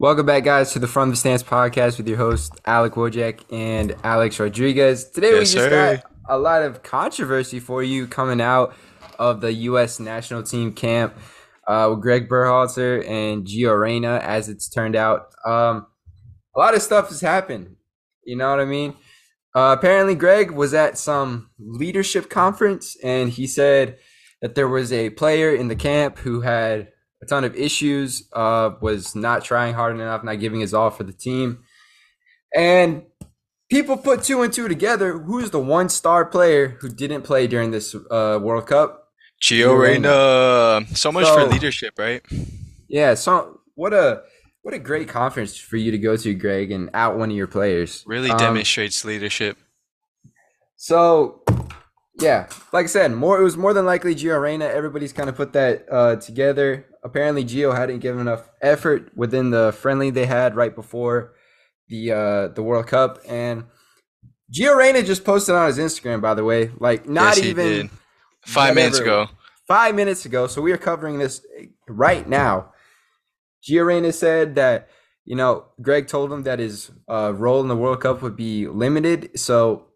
Welcome back, guys, to the From the Stands podcast with your host Alec Wojak and Alex Rodriguez. Today we Yes, just sir. got a lot of controversy for you coming out of the U.S. national team camp uh, with Greg Berhalter and Gio Reyna, as it's turned out. Um, a lot of stuff has happened. You know what I mean? Uh, apparently, Greg was at some leadership conference, and he said that there was a player in the camp who had a ton of issues, uh, was not trying hard enough, not giving his all for the team. And people put two and two together. Who's the one star player who didn't play during this uh, World Cup? Gio Reyna. So much for leadership, right? Yeah, so what a what a great conference for you to go to, Greg, and out one of your players. Really Um, demonstrates leadership. So, yeah, like I said, more it was more than likely Gio Reyna. Everybody's kind of put that uh, together. Apparently, Gio hadn't given enough effort within the friendly they had right before the uh, the World Cup, and Gio Reyna just posted on his Instagram. By the way, like not yes, even. Five minutes ago. five minutes ago. So we are covering this right now. Gio Reyna said that you know Greg told him that his uh, role in the World Cup would be limited. So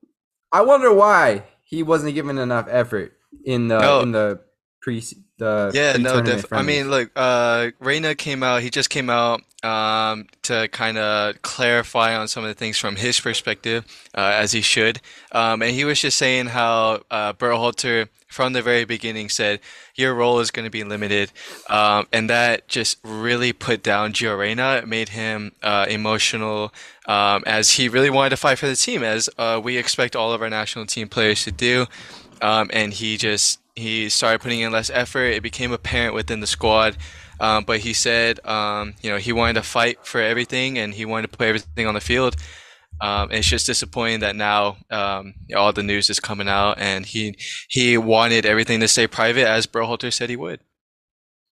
I wonder why he wasn't given enough effort in the No. in the pre the Yeah, no, def I mean, look, uh, Reyna came out, he just came out um, to kind of clarify on some of the things from his perspective, uh, as he should. Um, and he was just saying how uh, Berhalter, from the very beginning, said, Your role is going to be limited. Um, and that just really put down Gio Reyna. It made him uh, emotional, um, as he really wanted to fight for the team, as uh, we expect all of our national team players to do. Um, and he just he started putting in less effort. It became apparent within the squad. Um, but he said, um, you know, he wanted to fight for everything and he wanted to put everything on the field. Um, it's just disappointing that now um, all the news is coming out, and he he wanted everything to stay private, as Berhalter said he would.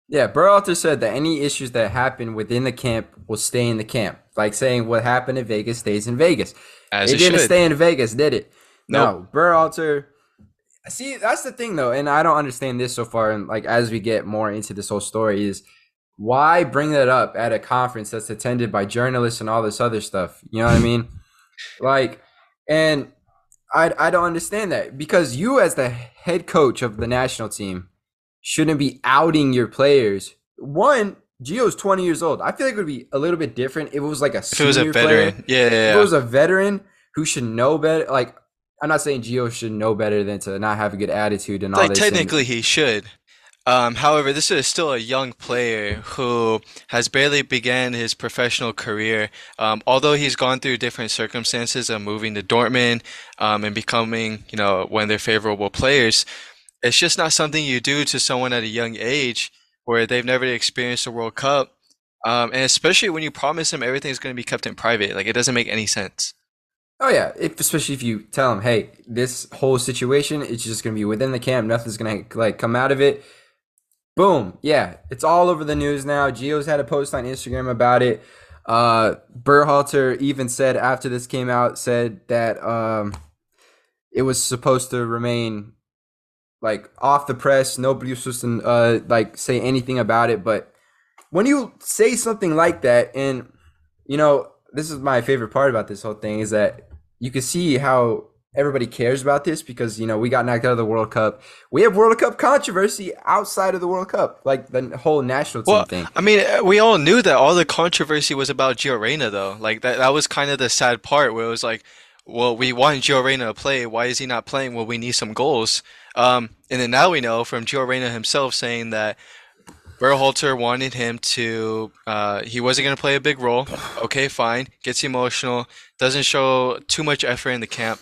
yeah, Berhalter said that any issues that happen within the camp will stay in the camp. Like saying what happened in Vegas stays in Vegas. As it it didn't should. stay in Vegas, did it? No, Nope. See, that's the thing though, and I don't understand this so far. And like as we get more into this whole story, is why bring that up at a conference that's attended by journalists and all this other stuff? You know what I mean? Like, and I I don't understand that because you as the head coach of the national team shouldn't be outing your players. One, Gio's twenty years old. I feel like it would be a little bit different if it was like a If it was a senior player veteran, yeah, yeah, if yeah. it was a veteran who should know better, like I'm not saying Gio should know better than to not have a good attitude and all like this. and- technically he should. Um, however, this is still a young player who has barely began his professional career. Um, although he's gone through different circumstances of moving to Dortmund um, and becoming, you know, one of their favorable players, it's just not something you do to someone at a young age where they've never experienced a World Cup. Um, and especially when you promise them everything's going to be kept in private, like it doesn't make any sense. Oh yeah, if, especially if you tell them, hey, this whole situation, it's just gonna be within the camp. Nothing's gonna like come out of it. Boom, yeah, it's all over the news now. Gio's had a post on Instagram about it. Uh, Berhalter even said after this came out, said that um, it was supposed to remain like off the press. Nobody was supposed to uh, like say anything about it. But when you say something like that, and you know, this is my favorite part about this whole thing is that you can see how everybody cares about this because you know we got knocked out of the World Cup. We have World Cup controversy outside of the World Cup, like the whole national team Well, thing. I mean, uh, we all knew that all the controversy was about Gio Reyna, though. Like that, that was kind of the sad part where it was like, well, we want Gio Reyna to play. Why is he not playing? Well, we need some goals. Um, and then now we know from Gio Reyna himself saying that Berhalter wanted him to, uh, he wasn't going to play a big role. Okay, fine. Gets emotional. Doesn't show too much effort in the camp.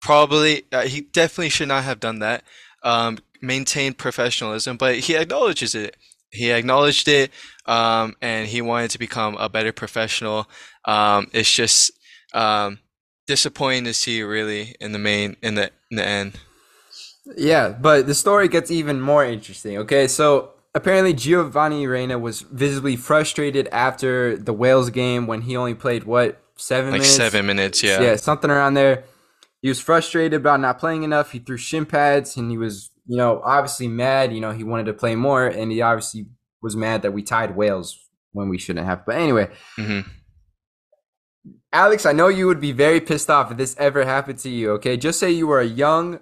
Probably, uh, he definitely should not have done that. Um, maintained professionalism, but he acknowledges it. He acknowledged it, um, and he wanted to become a better professional. Um, it's just um, disappointing to see, really, in the main, in the in the end. Yeah, but the story gets even more interesting. Okay, so apparently Giovanni Reyna was visibly frustrated after the Wales game when he only played what seven Like minutes. seven minutes, yeah. yeah, something around there. He was frustrated about not playing enough. He threw shin pads, and he was, you know, obviously mad. You know, he wanted to play more, and he obviously was mad that we tied Wales when we shouldn't have. But anyway, hmm Alex, I know you would be very pissed off if this ever happened to you. Okay, just say you were a young,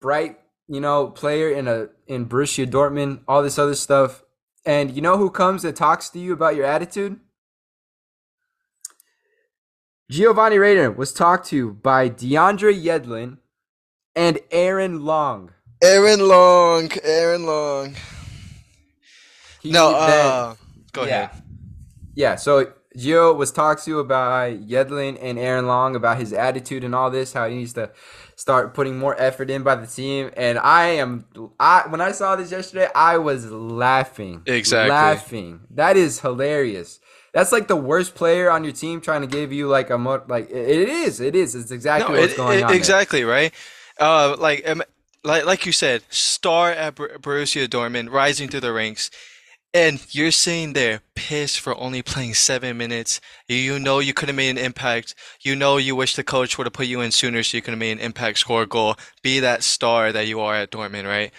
bright, you know, player in a in Borussia Dortmund, all this other stuff, and you know who comes and talks to you about your attitude? Giovanni Reyna was talked to by DeAndre Yedlin and Aaron Long. Aaron Long, Aaron Long. He No, then- uh, go yeah. ahead. Yeah, so Gio was talked to by Yedlin and Aaron Long about his attitude and all this, how he needs to start putting more effort in by the team. And I am, I when I saw this yesterday, I was laughing, Exactly. laughing. That is hilarious. That's like the worst player on your team trying to give you like a mo- like it is, it is. It's exactly No, what's it- going it- on. there. exactly right. Uh, like um, like like you said, star at Bor- Borussia Dortmund, rising through the ranks, and you're sitting there pissed for only playing seven minutes. You, know you could have made an impact. You know you wish the coach would have put you in sooner so you could have made an impact, score a goal, be that star that you are at Dortmund, right?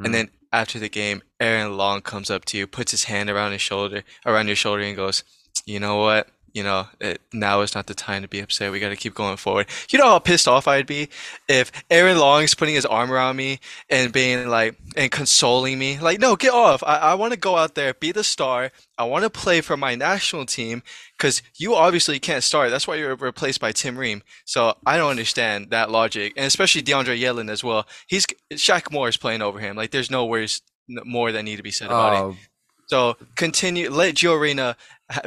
Mhm. And then after the game, Aaron Long comes up to you, puts his hand around his shoulder, around your shoulder, and goes, "You know what? You know, it, now is not the time to be upset. We got to keep going forward." You know how pissed off I'd be if Aaron Long's putting his arm around me and being like and consoling me. Like, no, get off. I, I want to go out there, be the star. I want to play for my national team because you obviously can't start. That's why you're replaced by Tim Ream. So I don't understand that logic, and especially DeAndre Yedlin as well. He's Shaq Moore is playing over him. Like, there's no words more that need to be said about it. Oh, So continue, let Gio Reyna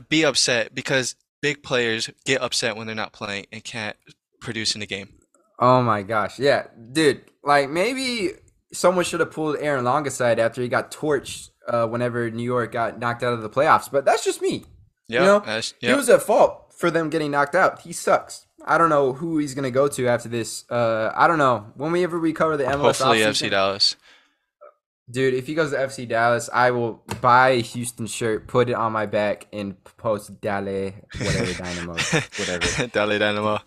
be upset because big players get upset when they're not playing and can't produce in the game. Oh my gosh, yeah, dude. Like maybe someone should have pulled Aaron Long aside after he got torched uh, whenever New York got knocked out of the playoffs. But that's just me. Yeah, know, that's- He was at fault for them getting knocked out. He sucks. I don't know who he's gonna go to after this. Uh, I don't know. When we ever recover the MLS Hopefully offseason- FC Dallas. Dude. If he goes to FC Dallas, I will buy a Houston shirt, put it on my back, and post Dale whatever Dynamo, whatever. Dale Dynamo.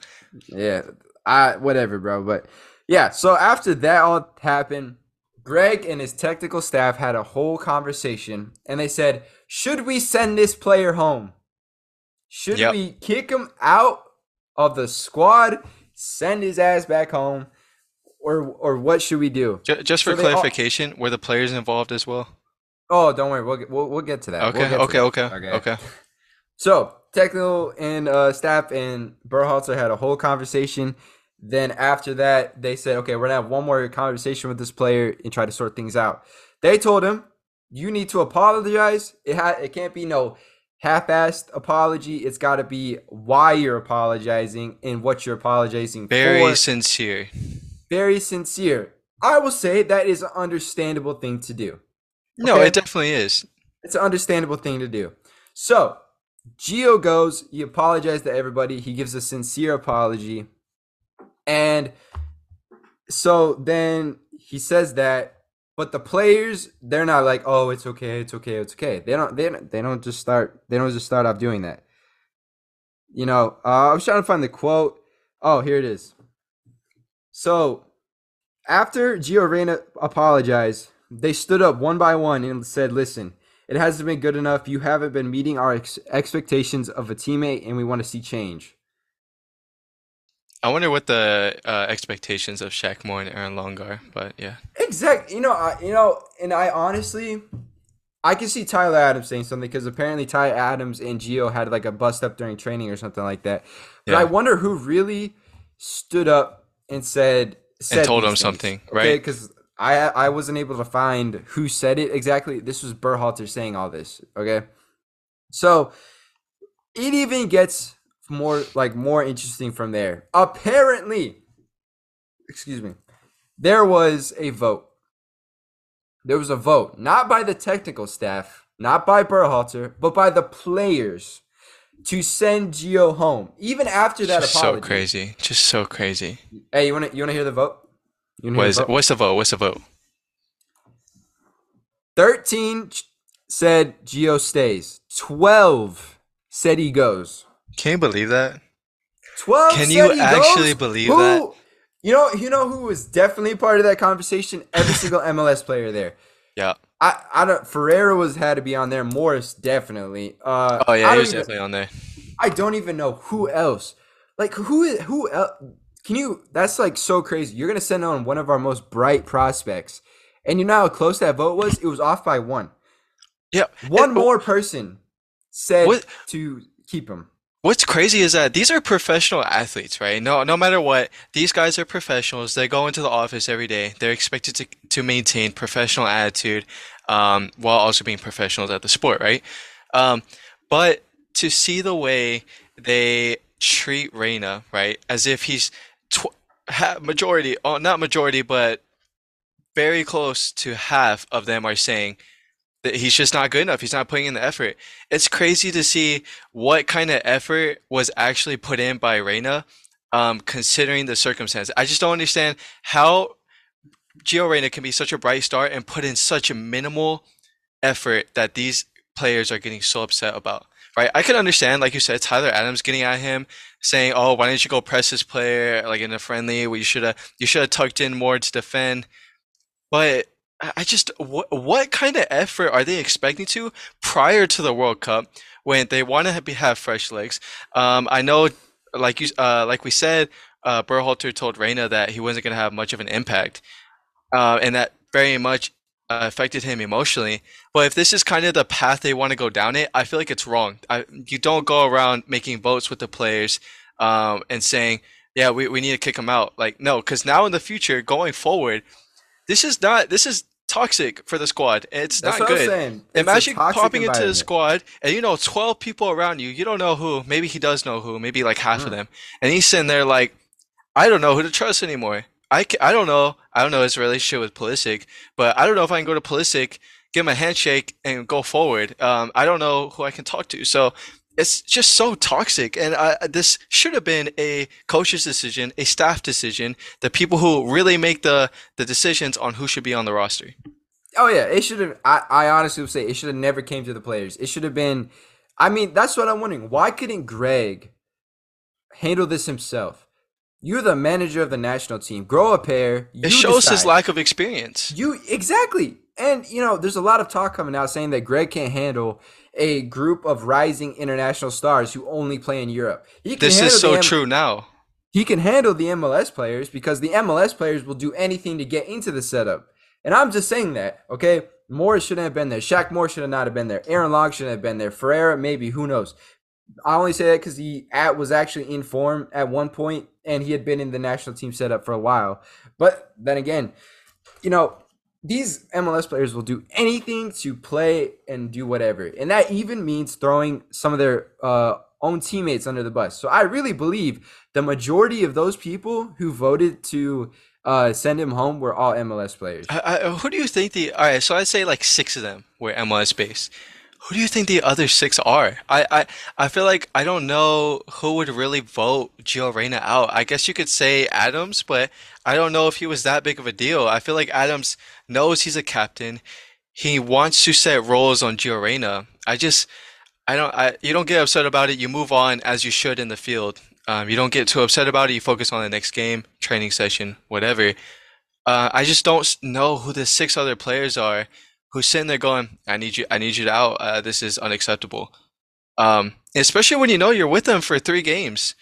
Yeah, I whatever, bro. But yeah, so after that all happened, Greg and his technical staff had a whole conversation, and they said, "Should we send this player home? Should Yep. we kick him out of the squad, send his ass back home, or or what should we do?" Ju- Just for So they all- clarification, were the players involved as well? Oh, don't worry, we'll get, we'll, we'll get to that. We'll Okay, to okay, that. okay, okay. So technical and uh, staff and Berhalter had a whole conversation. Then after that, they said, "Okay, we're gonna have one more conversation with this player and try to sort things out." They told him, "You need to apologize. It ha- it can't be no half-assed apology. It's got to be why you're apologizing and what you're apologizing Very for. sincere. Very sincere. I will say that is an understandable thing to do. No, it definitely is. It's an understandable thing to do. So, Gio goes, he apologized to everybody. He gives a sincere apology. And so then he says that, but the players, they're not like, "Oh, it's okay, it's okay, it's okay." They don't they don't, they don't just start they don't just start off doing that. You know, uh, I was trying to find the quote. Oh, here it is. So, after Gio Reyna apologized, they stood up one by one and said, "Listen, it hasn't been good enough. You haven't been meeting our ex- expectations of a teammate, and we want to see change." I wonder what the uh, expectations of Shaq Moore and Aaron Long are, but yeah. Exactly. You know, I, you know, and I honestly, I can see Tyler Adams saying something because apparently Ty Adams and Gio had like a bust up during training or something like that. But Yeah. I wonder who really stood up and said said told him things, something, right? Because I I wasn't able to find who said it exactly. This was Berhalter saying all this. Okay, so it even gets more like more interesting from there. Apparently, excuse me, there was a vote. There was a vote, not by the technical staff, not by Berhalter, but by the players to send Gio home, even after that Just apology. so crazy. Just so crazy. Hey, you want to you want to hear the vote? You wanna What hear is the vote? What's the vote? What's the vote? Thirteen said Gio stays. Twelve said he goes. Can you believe that? Twelve. Can said you he actually goes? believe Who- that? You know, you know who was definitely part of that conversation. Every single MLS player there. Yeah. I, I don't. Ferreira was had to be on there. Morris definitely. Uh, Oh yeah, he was even- definitely on there. I don't even know who else. Like who who else? Can you? That's like so crazy. You're gonna send on one of our most bright prospects, and you know how close that vote was. It was off by one. Yeah. One and- more person said What- to keep him. What's crazy is that these are professional athletes, right? No, no matter what, these guys are professionals. They go into the office every day. They're expected to to maintain professional attitude, um, while also being professionals at the sport, right? Um, but to see the way they treat Reyna, right, as if he's tw ha majority, oh, not majority, but very close to half of them are saying that he's just not good enough. He's not putting in the effort. It's crazy to see what kind of effort was actually put in by Reyna, um, considering the circumstance. I just don't understand how Gio Reyna can be such a bright star and put in such a minimal effort that these players are getting so upset about. Right? I can understand, like you said, Tyler Adams getting at him, saying, "Oh, why didn't you go press this player like in a friendly? Well, you should have you should have tucked in more to defend." But I just what what kind of effort are they expecting to prior to the World Cup when they want to have fresh legs? Um, I know, like you uh, like we said, uh, Berhalter told Reyna that he wasn't going to have much of an impact, uh, and that very much uh, affected him emotionally. But if this is kind of the path they want to go down it, I feel like it's wrong. I, you don't go around making votes with the players um, and saying, "Yeah, we, we need to kick him out." Like no, because now in the future, going forward, this is not this is toxic for the squad. It's That's not good. It's Imagine popping into the squad and you know 12 people around you. You don't know who. Maybe he does know who. Maybe like half of Mm. them. And he's sitting there like, I don't know who to trust anymore. I, I don't know. I don't know his relationship with Pulisic, but I don't know if I can go to Pulisic, give him a handshake, and go forward. Um, I don't know who I can talk to. So it's just so toxic. And I, this should have been a coach's decision, a staff decision, the people who really make the the decisions on who should be on the roster. Oh yeah, it should have. I, I honestly would say it should have never came to the players. It should have been. I mean, that's what I'm wondering. Why couldn't Greg handle this himself? You're the manager of the national team. Grow a pair. You It shows his lack of experience. You exactly. And you know, there's a lot of talk coming out saying that Greg can't handle a group of rising international stars who only play in Europe. He can This handle is so M- true now. he can handle the MLS players because the MLS players will do anything to get into the setup. And I'm just saying that, okay? Morris shouldn't have been there. Shaq Moore should have not have been there. Aaron Long shouldn't have been there. Ferreira, maybe, who knows? I only say that because he at, was actually in form at one point and he had been in the national team setup for a while. But then again, you know, these MLS players will do anything to play and do whatever. And that even means throwing some of their uh, own teammates under the bus. So I really believe the majority of those people who voted to uh, send him home were all MLS players. I, I, who do you think the? All right, so I'd say like six of them were MLS based. Who do you think the other six are? I, I, I feel like I don't know who would really vote Gio Reyna out. I guess you could say Adams, but I don't know if he was that big of a deal. I feel like Adams knows he's a captain. He wants to set roles on Gio Reyna. I just, I don't, I, you don't get upset about it. You move on as you should in the field. Um, you don't get too upset about it. You focus on the next game, training session, whatever. Uh, I just don't know who the six other players are who's sitting there going, "I need you, I need you out. Uh, this is unacceptable." Um, especially when you know you're with them for three games,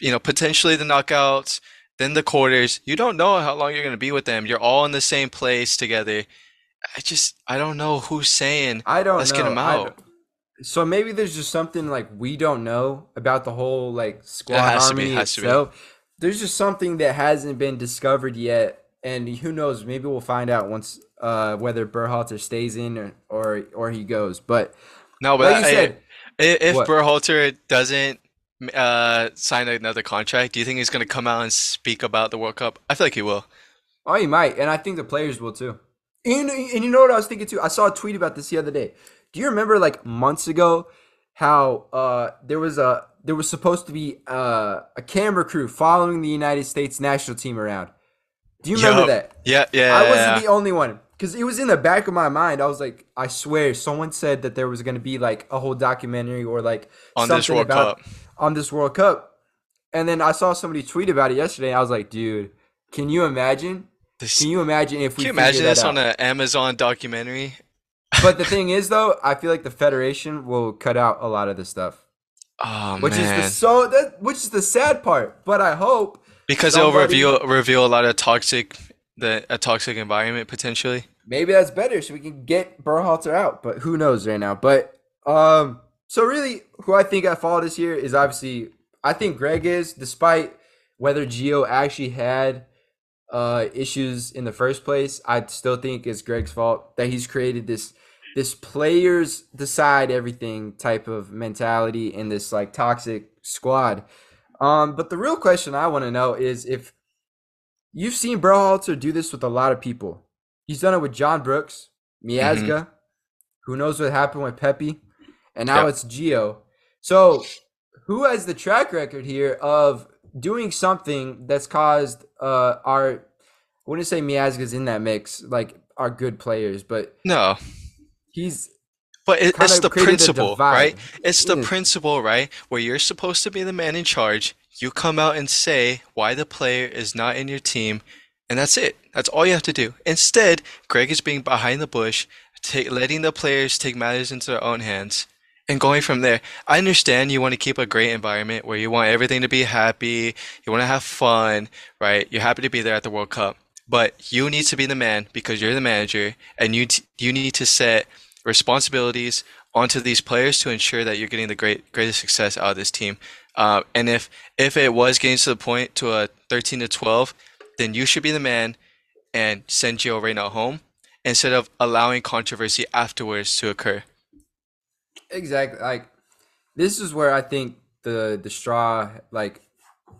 you know, potentially the knockouts, then the quarters. You don't know how long you're going to be with them. You're all in the same place together. I just, I don't know who's saying, I don't "Let's know. get I out." so maybe there's just something like we don't know about the whole like squad has to be, harmony has to be. itself. There's just something that hasn't been discovered yet, and who knows? Maybe we'll find out once uh, whether Berhalter stays in or, or or he goes. But No, but like you I- said, I- if What? Berhalter doesn't uh, sign another contract, do you think he's going to come out and speak about the World Cup? I feel like he will. Oh, he might, and I think the players will too. And, and you know what I was thinking too? I saw a tweet about this the other day. Do you remember like months ago how uh, there was a there was supposed to be uh, a camera crew following the United States national team around? Do you remember that? Yeah, yeah, I wasn't yeah. the only one because it was in the back of my mind. I was like, I swear, someone said that there was going to be like a whole documentary or like On this something World about Cup. on this World Cup. And then I saw somebody tweet about it yesterday. And I was like, dude, can you imagine? This- Can you imagine if we Can you imagine this out? on an Amazon documentary? But the thing is, though, I feel like the federation will cut out a lot of this stuff, Oh which man. is the so that which is the sad part. But I hope Because it'll reveal reveal a lot of toxic the a toxic environment potentially. maybe that's better, so we can get Berhalter out. But who knows right now? But um, so really, who I think at fault this year is obviously I think Greg is, despite whether Gio actually had uh issues in the first place. I still think it's Greg's fault that he's created this this players decide everything type of mentality in this like toxic squad. Um, but the real question I want to know is if you've seen Berhalter do this with a lot of people. He's done it with John Brooks, Miazga, who knows what happened with Pepi, and now Yep. it's Gio. So, who has the track record here of doing something that's caused uh, our? I wouldn't say Miazga's in that mix, like our good players, but No. he's But it, it's the principle, right? It's the Yeah. principle, right? Where you're supposed to be the man in charge. You come out and say why the player is not in your team, and that's it. That's all you have to do. Instead, Greg is being behind the bush, ta- letting the players take matters into their own hands, and going from there. I understand you want to keep a great environment where you want everything to be happy, you want to have fun, right? You're happy to be there at the World Cup, but you need to be the man because you're the manager, and you t- you need to set responsibilities onto these players to ensure that you're getting the great greatest success out of this team. Uh, and if if it was getting to the point to a 13 to 12, then you should be the man and send Gio Reyna home instead of allowing controversy afterwards to occur. exactly like this is where I think the the straw like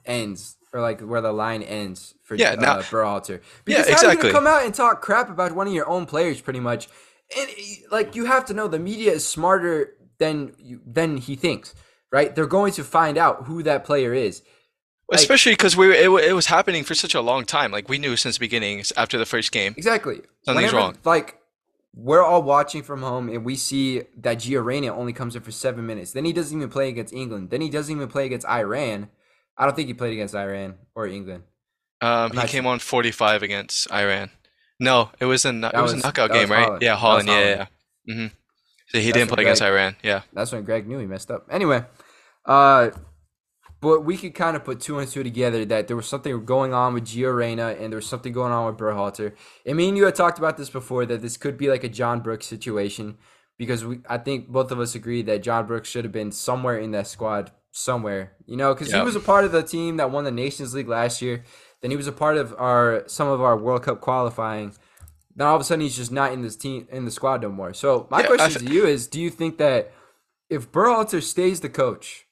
ends or like where the line ends for Yeah, uh, now- Berhalter. Yeah, Because how are you exactly. gonna come out and talk crap about one of your own players, pretty much? And like you have to know, the media is smarter than you, than he thinks. Right? They're going to find out who that player is. Like- Especially because we it, it was happening for such a long time. Like we knew since the beginning after the first game. Exactly. Something's wrong. Like we're all watching from home, and we see that Gio Reyna only comes in for seven minutes. Then he doesn't even play against England. Then he doesn't even play against Iran. I don't think he played against Iran or England. Um, he came on 45 against Iran. No, it was a it That was a knockout game, right? Holland. Yeah, was Holland. Yeah, Holland. yeah. yeah. hmm So he That's didn't play against Iran. Yeah. That's when Greg knew he messed up. Anyway, uh, but we could kind of put two and two together that there was something going on with Gio Reyna and there was something going on with Berhalter. And me and you had talked about this before that this could be like a John Brooks situation because we I think both of us agreed that John Brooks should have been somewhere in that squad somewhere. You know, because he was a part of the team that won the Nations League last year. Then he was a part of our some of our World Cup qualifying. Then all of a sudden he's just not in this team in the squad no more. So my Yeah, question to you is: Do you think that if Berhalter stays the coach,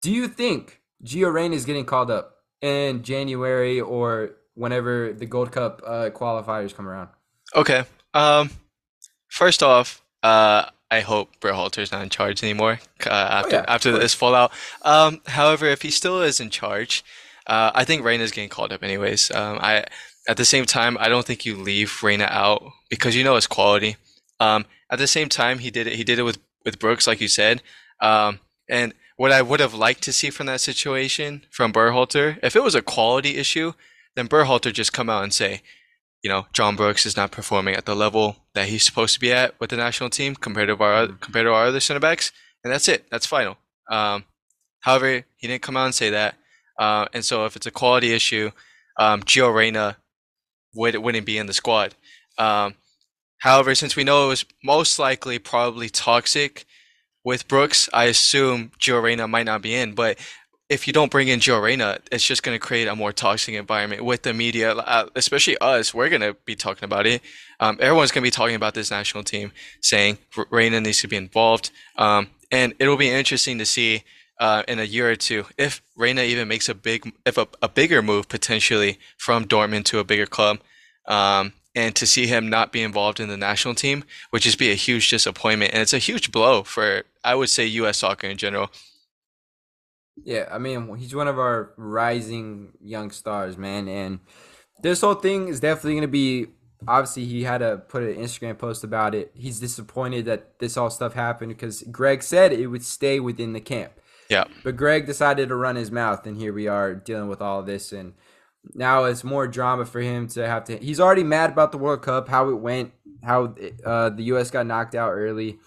do you think Gio Reyna is getting called up in January or whenever the Gold Cup uh, qualifiers come around? Okay. Um, first off, uh, I hope Berhalter's not in charge anymore uh, after Oh, yeah, after this fallout. Um, however, if he still is in charge, uh, I think Reyna's getting called up anyways. Um, I at the same time, I don't think you leave Reyna out because you know his quality. Um, at the same time, he did it. He did it with with Brooks, like you said. Um, and what I would have liked to see from that situation from Berhalter, if it was a quality issue, then Berhalter just come out and say, you know, John Brooks is not performing at the level that he's supposed to be at with the national team compared to our compared to our other center backs, and that's it. That's final. Um, however, he didn't come out and say that, uh, and so if it's a quality issue, um, Gio Reyna would wouldn't be in the squad. Um, however, since we know it was most likely probably toxic with Brooks, I assume Gio Reyna might not be in, but if you don't bring in Gio Reyna, it's just going to create a more toxic environment with the media, uh, especially us. We're going to be talking about it. Um, everyone's going to be talking about this national team, saying Reyna needs to be involved. Um, and it'll be interesting to see uh, in a year or two if Reyna even makes a big, if a, a bigger move potentially from Dortmund to a bigger club. Um, and to see him not be involved in the national team would just be a huge disappointment. And it's a huge blow for, I would say, U.S. soccer in general. Yeah, I mean, he's one of our rising young stars, man. And this whole thing is definitely going to be. Obviously, he had to put an Instagram post about it. He's disappointed that this all stuff happened because Greg said it would stay within the camp. Yeah. But Greg decided to run his mouth, and here we are dealing with all of this. And now it's more drama for him to have to. He's already mad about the World Cup, how it went, how uh, the U.S. got knocked out early,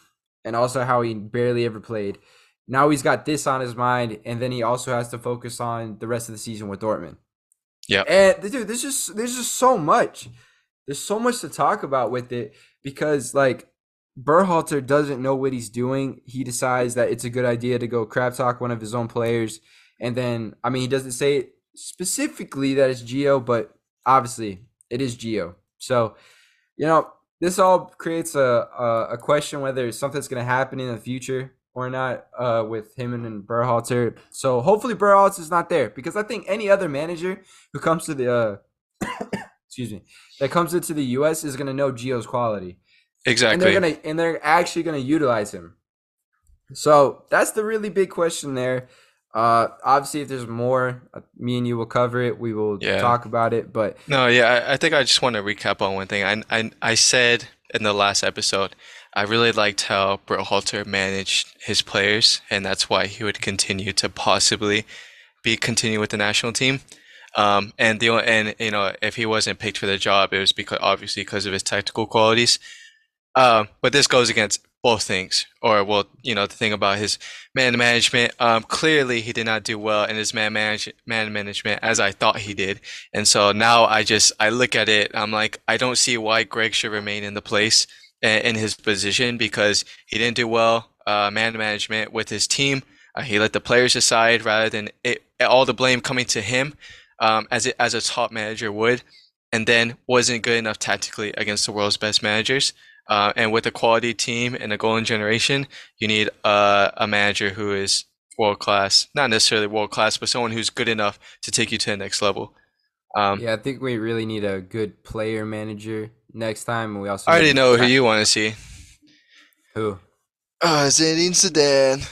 and also how he barely ever played. Now he's got this on his mind, and then he also has to focus on the rest of the season with Dortmund. Yeah, and dude, there's just there's just so much. There's so much to talk about with it because like Berhalter doesn't know what he's doing. He decides that it's a good idea to go crap talk one of his own players, and then I mean he doesn't say it specifically that it's Gio, but obviously it is Gio. So you know this all creates a a, a question whether something's going to happen in the future or not uh, with him and, and Berhalter. So hopefully Berhalter is not there because I think any other manager who comes to the uh, excuse me that comes into the U.S. is going to know Gio's quality. Exactly. And they're gonna and they're actually gonna utilize him. So that's the really big question there. Uh, obviously, if there's more, uh, me and you will cover it. We will Yeah. talk about it. But No, yeah, I, I think I just want to recap on one thing. I, I I said in the last episode, I really liked how Berhalter managed his players, and that's why he would continue to possibly be continue with the national team. Um, and the and you know if he wasn't picked for the job, it was because obviously because of his technical qualities. Um, but this goes against both things, or well, you know, the thing about his man management. Um, clearly, he did not do well in his man manage man management as I thought he did, and so now I just I look at it. I'm like, I don't see why Greg should remain in the place in his position because he didn't do well uh, man management with his team. Uh, he let the players decide rather than it, all the blame coming to him, um, as it, as a top manager would, and then wasn't good enough tactically against the world's best managers. Uh, and with a quality team and a golden generation, you need uh, a manager who is world class. Not necessarily world class, but someone who's good enough to take you to the next level. Um, yeah, I think we really need a good player manager next time. We also I already know who you want to see. who Uh, Zinedine Zidane.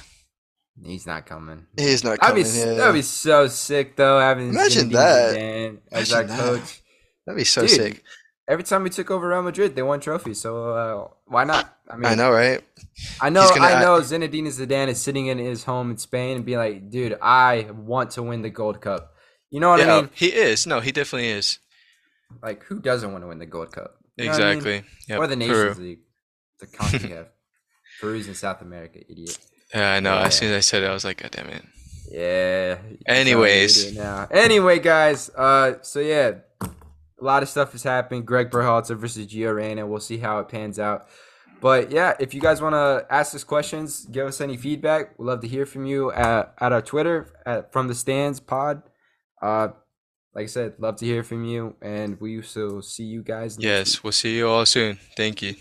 he's not coming. He's not That'd be coming. s- yeah. that'd be so sick though. Having Imagine Zinedine that. Zidane as our Imagine that. coach. That'd be so Dude, sick. Every time we took over Real Madrid, they won trophies. So uh, why not? I mean, I know, right? I know, gonna I know. Zinedine Zidane is sitting in his home in Spain and be like, "Dude, I want to win the Gold Cup." You know what yeah, I mean? he is. No, he definitely is. Like, who doesn't want to win the Gold Cup? You what I mean? Exactly. Yep. Or the Peru. Nations League, the Concacaf. Peru's in South America, idiot. Yeah, I know. Yeah. As soon as I said it, I was like, God damn it. Yeah. Anyways. you're an idiot Now, anyway, guys. Uh, so yeah, a lot of stuff is happening. Greg Berhalter versus Gio Reyna. We'll see how it pans out. But yeah, if you guys want to ask us questions, give us any feedback. We'd love to hear from you at, at our Twitter at From the Stands Pod. Uh, like I said, love to hear from you, and we will see you guys. next week. Yes, we'll see you all soon. Thank you.